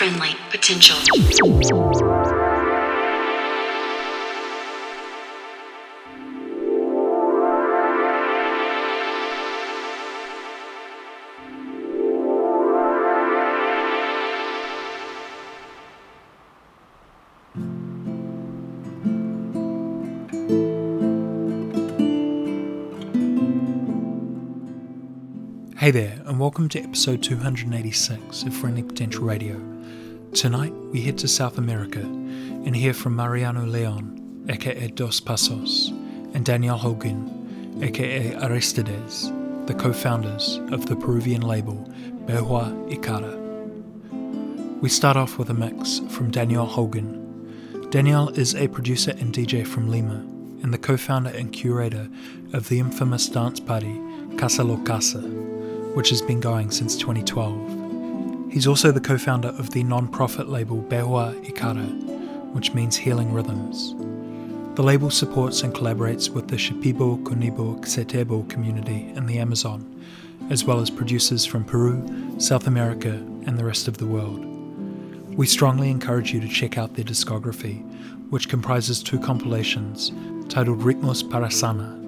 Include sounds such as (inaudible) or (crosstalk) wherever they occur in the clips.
friendly potential. Hey there, and welcome to episode 286 of Friendly Potential Radio. Tonight, we head to South America and hear from Mariano Leon, aka Dos Passos, and Daniel Hogan, aka Aristidez, the co founders of the Peruvian label Behua Ikara. We start off with a mix from Daniel Hogan. Daniel is a producer and DJ from Lima and the co founder and curator of the infamous dance party Casa Lo Casa which has been going since 2012. He's also the co founder of the non profit label Behua Ikara, which means healing rhythms. The label supports and collaborates with the Shipibo, Conibo, Xetebo community in the Amazon, as well as producers from Peru, South America, and the rest of the world. We strongly encourage you to check out their discography, which comprises two compilations titled Ritmos para Sana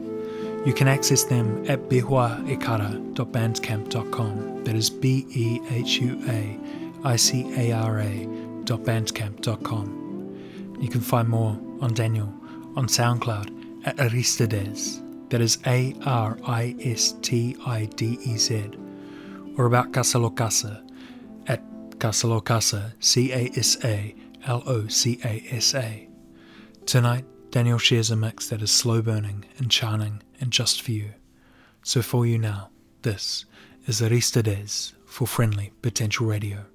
you can access them at behuaikara.bandcamp.com. That is B E H U A I C A R A.bandcamp.com. You can find more on Daniel on SoundCloud at Aristidez. That is A R I S T I D E Z. Or about Casa Lo Casa at Casa Lo C A S A L O C A S A. Tonight, Daniel shares a mix that is slow burning and charming and just for you. So for you now, this is Aristidez for Friendly Potential Radio.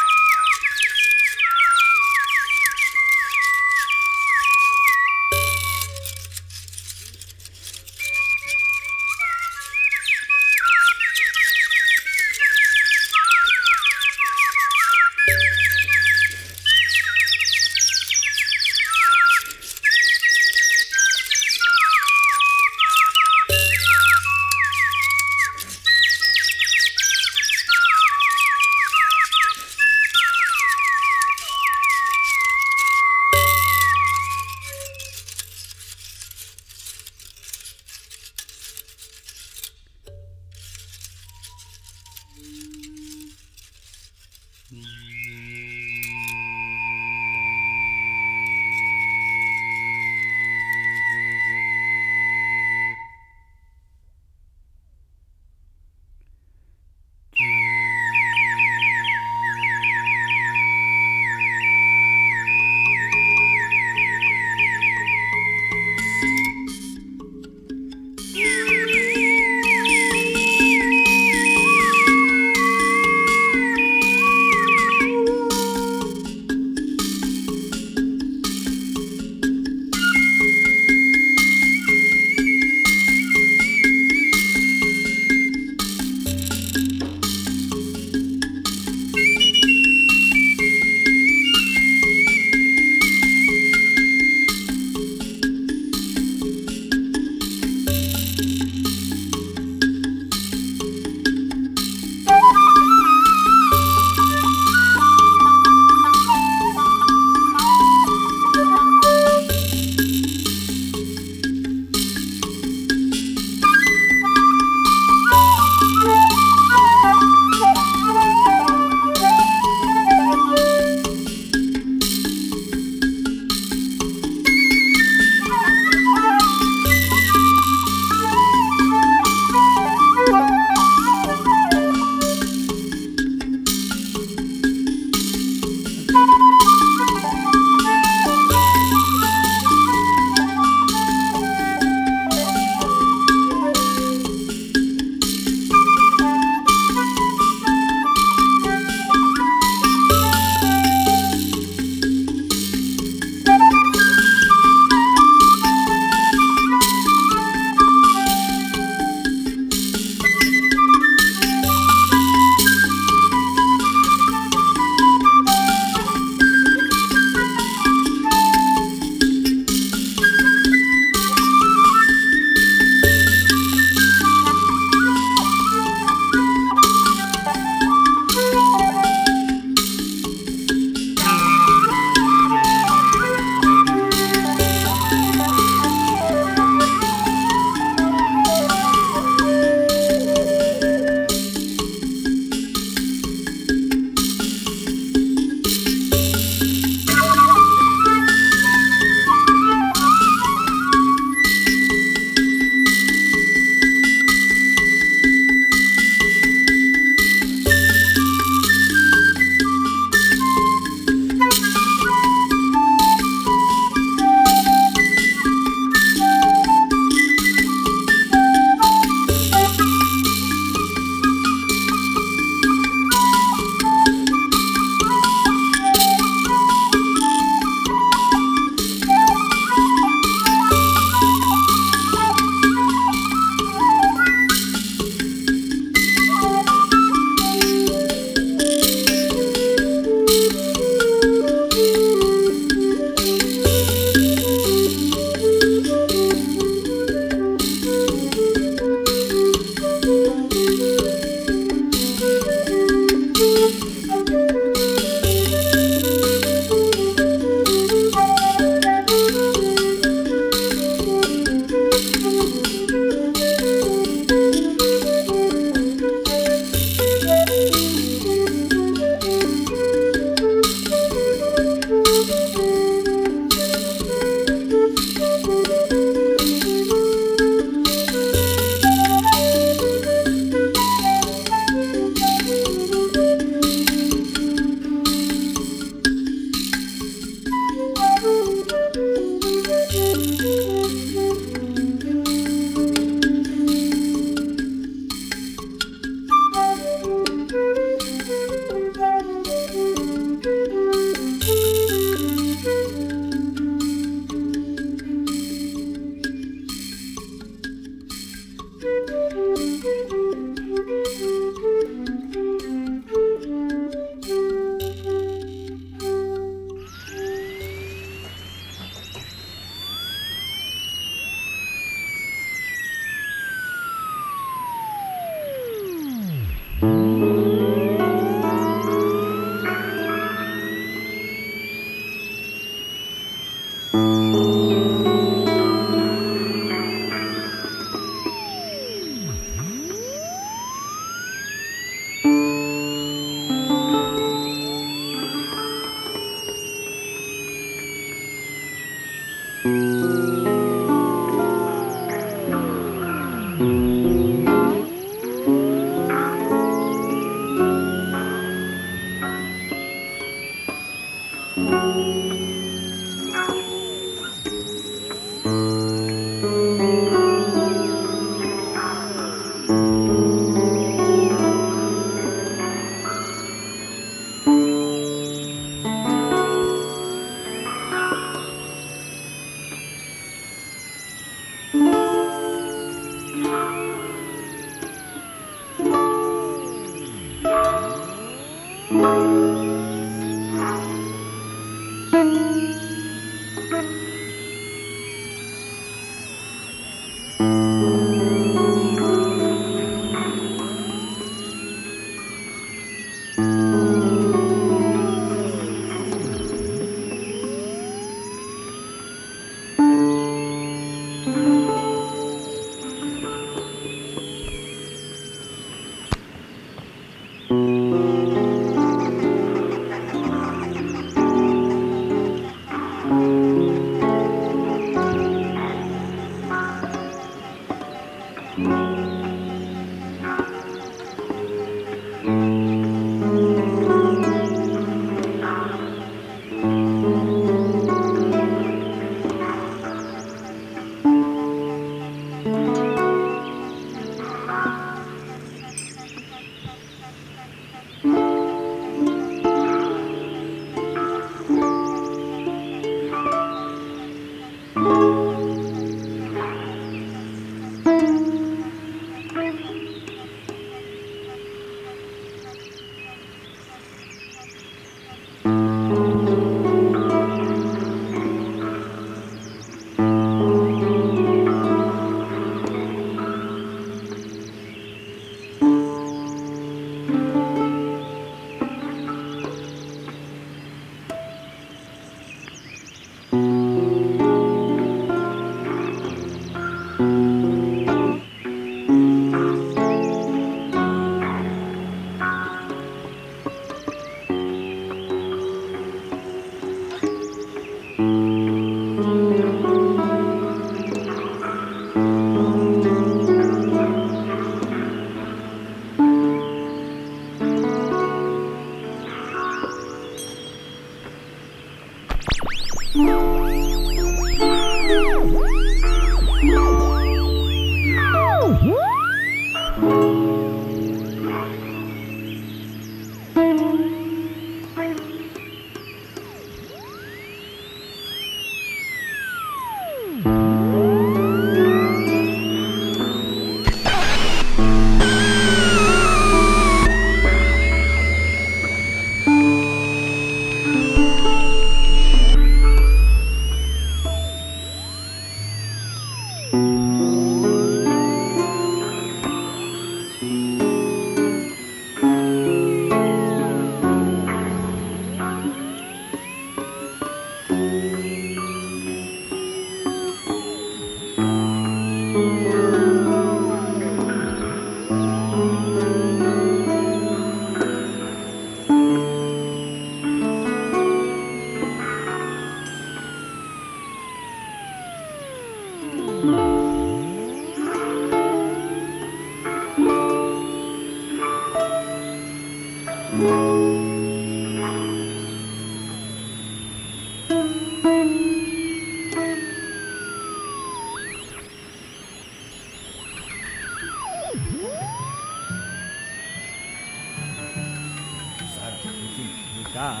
Ah,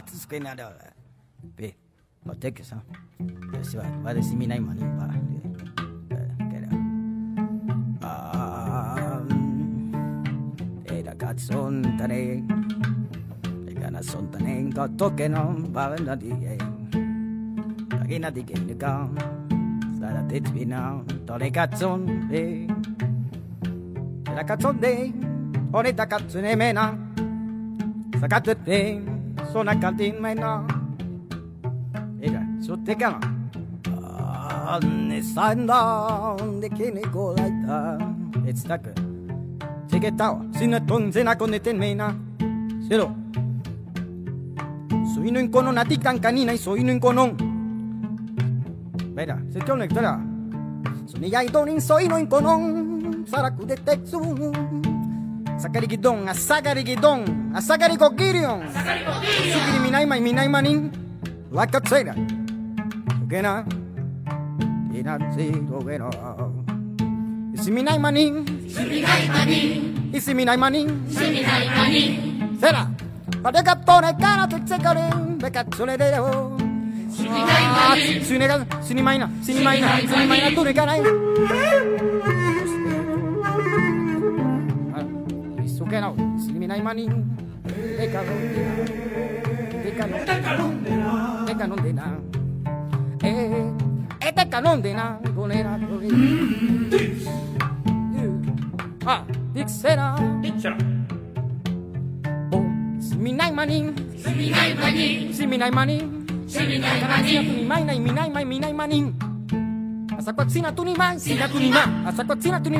Tus ah, (laughs) que nada. Eh. Ve, lo te que sa. Va, a decir mi ni para. Cazzon tane. E gana son tane ka toke no va na di. Pagina di che ne ka. Sara te tvina. Tole cazzon. Eh. Era cazzon de. Onita cazzone mena. Sa cazzone. Sona kantin mig na So te kama. Ne sanda de kene go laita. It's tak. Take it out. Sinaton sena con ten mena. Sero. Soy no incono natikan canina y soy no inconon. Mira, se te conectará. Soni ya idonin soy no inconon. サカリギドンアサカリギドンアサカリコギリオンサカリコギリオンすぐに見ないまい見ないまにわかついだとけなティナツイゴゲロいすみないまにいすみないまにいすみないまにいすみないまにせらあれがとねからとつかるんべかつれでよすみないまにすねがすにまいなすにまいなすにまいなとねかない siminai Siminai manin, maning. Siminai maning. Siminai maning. Siminai maning. Ah. Dixagore. tai satina, tai sakatsina tu ni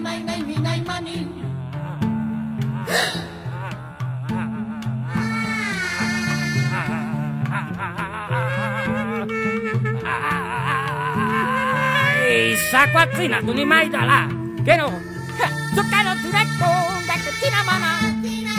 mai nai minai manin, Ai, Saquazzina, tu ni mai da là. Che no? que no. Zócalo directo, date tina mala. Tina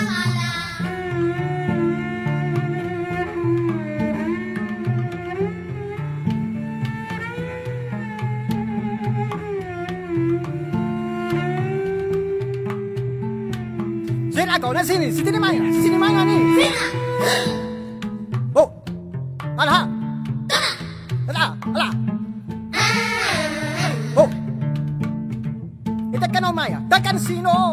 Zena kau nasi ni, sini manga, ni. Zena. Oh, alah. maya da kan si no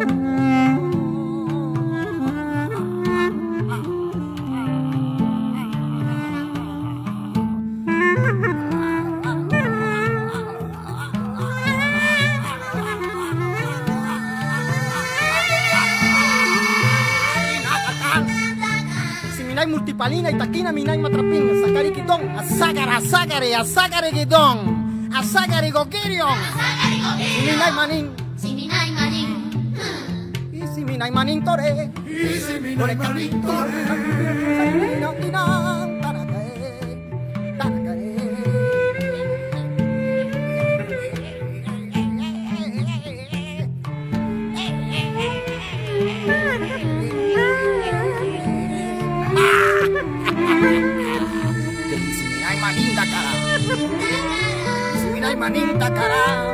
minay multipalina itakina minay matrapin sakari kidong asagara sagare asagare kidong asagare gokirion asagare gokirion minay manin minai manintore Isi minai manintore Sainina tinan tanakae Tanakae Isi minai maninta cara. Cara.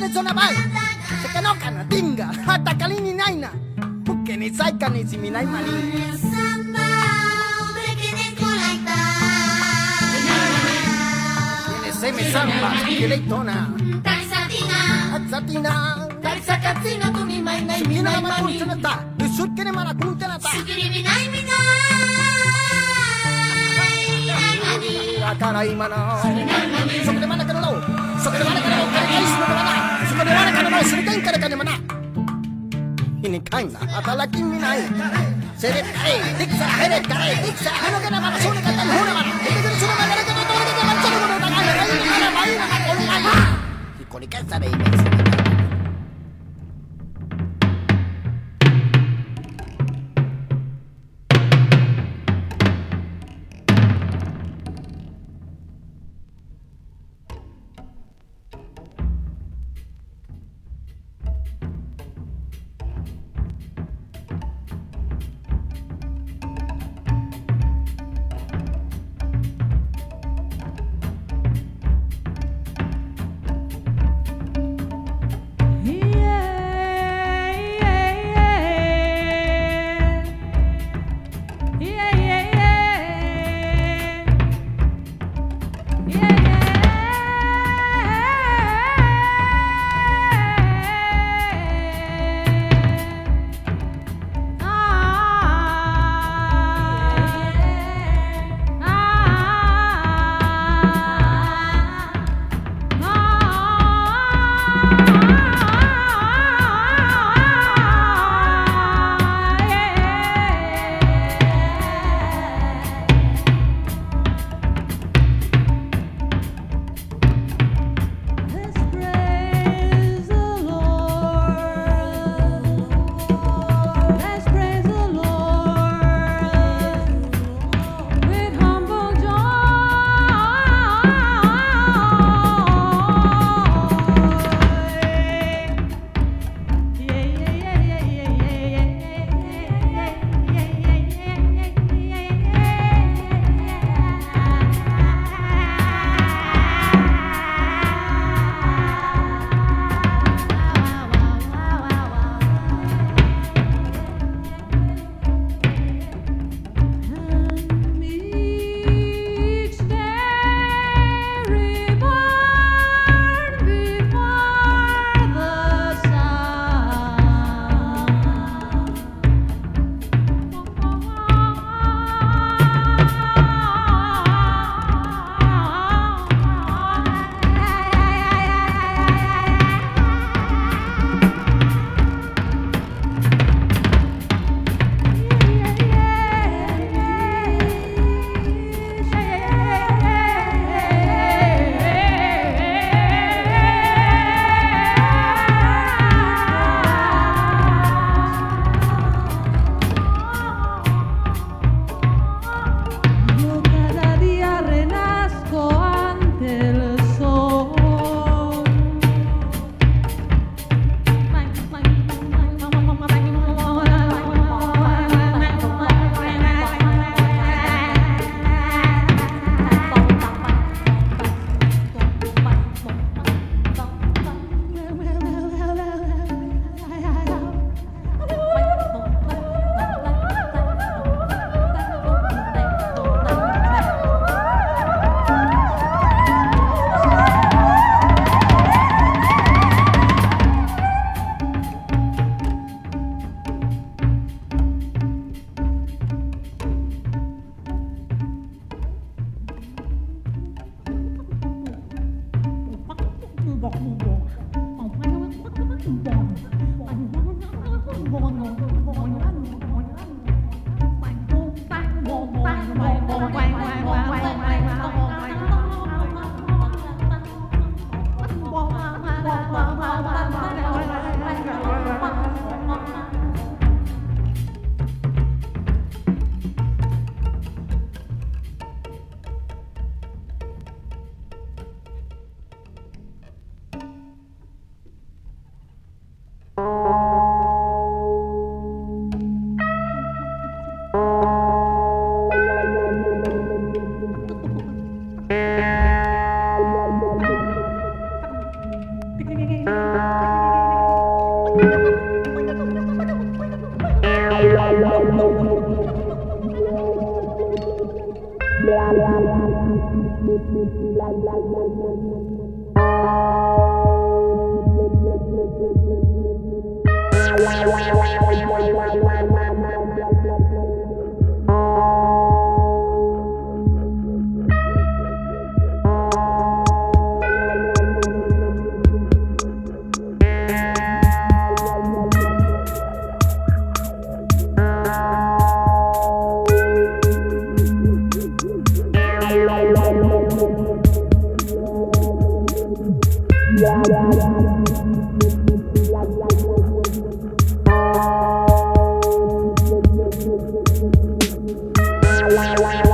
direccionabal. Se canoca na tinga, hata calini naina. Porque ni saika ni siminay maní. Se me zampa, que leitona. Taxatina, taxatina, taxacatina, tu mi maina y mi naima. Sukiri marakunta nata. Sukiri minay minay. Akaray mana. Si mi naima ni. だか mana kanalo. Sukiri mana kanalo. こで我からる鋭いからかでもな。意にかいな働きにない。せれったいできさへれったいできさへのけなまらそうなかったのほらまら出てくるそのまま誰かの通りでまっちゃるものだから長いならまいならお願いひっこり返されいべする。から wow, wow, wow.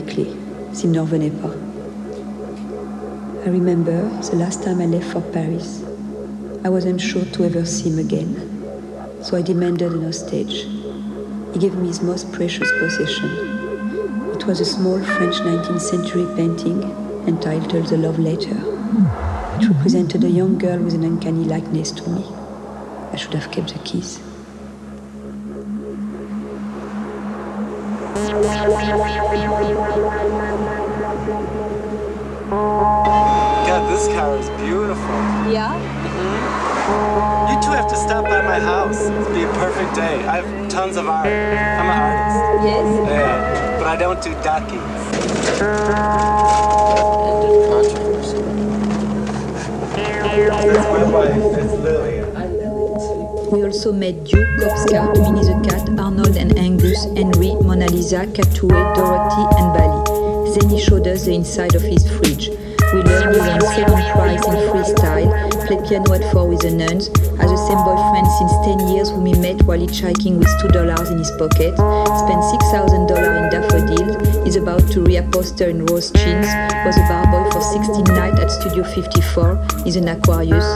Les clés s'il ne revenait pas. I remember the last time I left for Paris. I wasn't sure to ever see him again. So I demanded an hostage. He gave me his most precious possession. It was a small French 19th century painting entitled The Love Letter. It represented a young girl with an uncanny likeness to me. I should have kept the keys. God, this car is beautiful. Yeah? Mm-hmm. You two have to stop by my house. It'd be a perfect day. I have tons of art. I'm an artist. Yes? Yeah, but I don't do duckies. That's my wife. It's Lillian. We also met Duke, Copscart, Minnie the Cat, Arnold and Angus, Henry, Mona Lisa, Katoué, Dorothy, and Bali. Then he showed us the inside of his fridge. We learned he won second prize in freestyle, played piano at four with the nuns, has the same boyfriend since 10 years whom he met while hitchhiking with $2 in his pocket, spent $6,000 in daffodils, is about to reaposter in rose chins, was a barboy for 16 nights at Studio 54, is an Aquarius.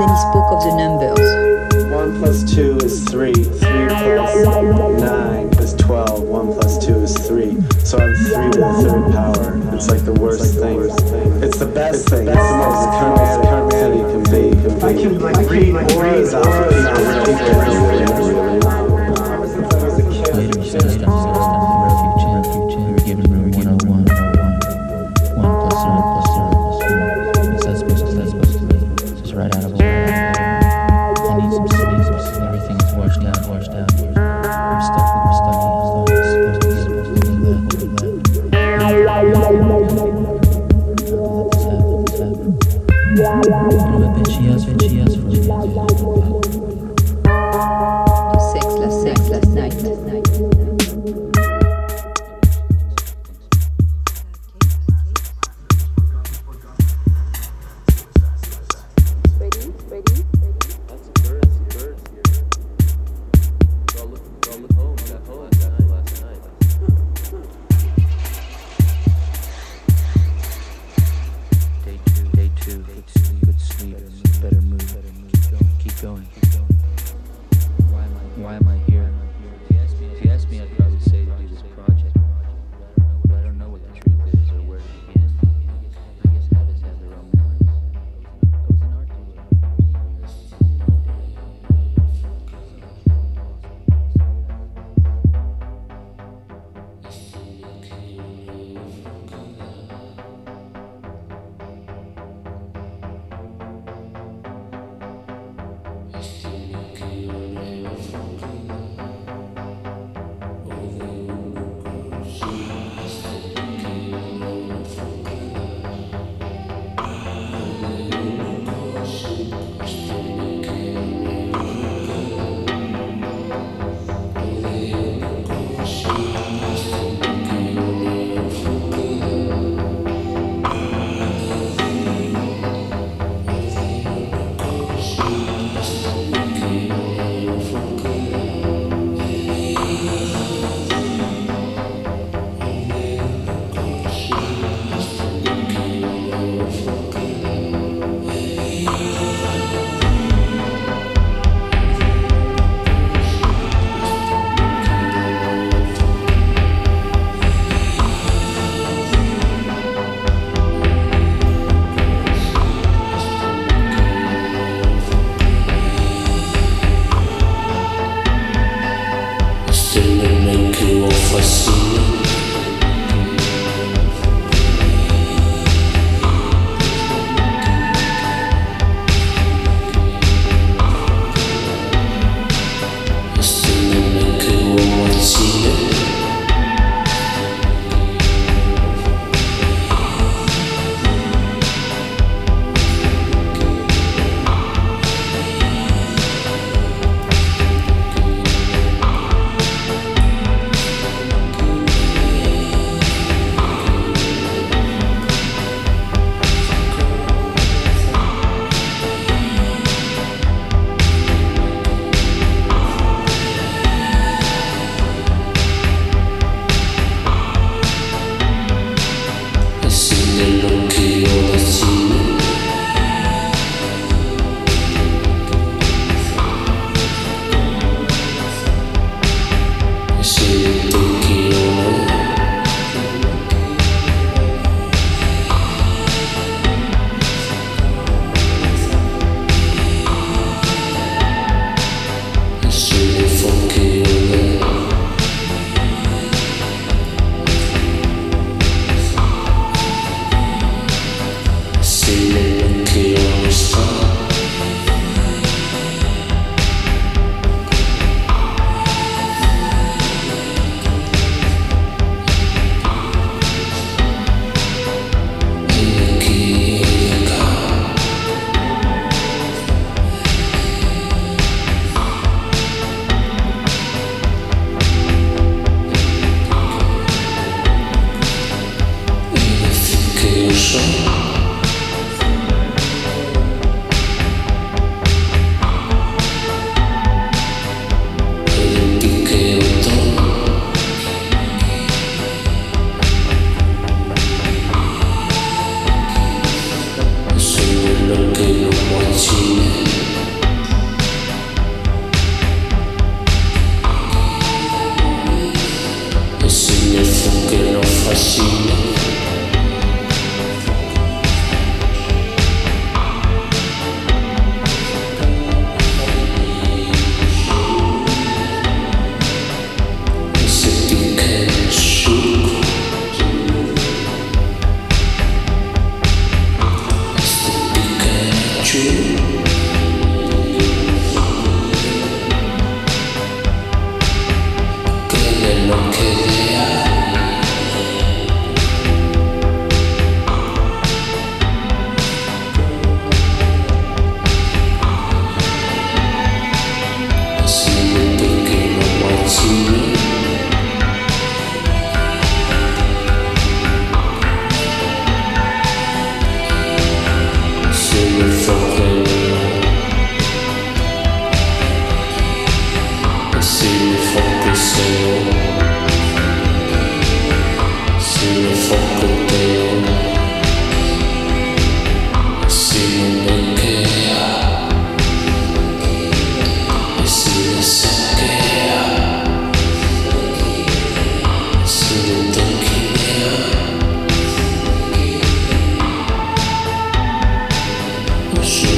Then he spoke of the numbers. 1 plus 2 is 3. 3 plus 9 is 12. 1 plus 2 is 3. So I'm 3 to the third power. It's like the worst thing. It's the best thing. It's the most karmatic thing you can be. I can like read words off of people. she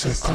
世界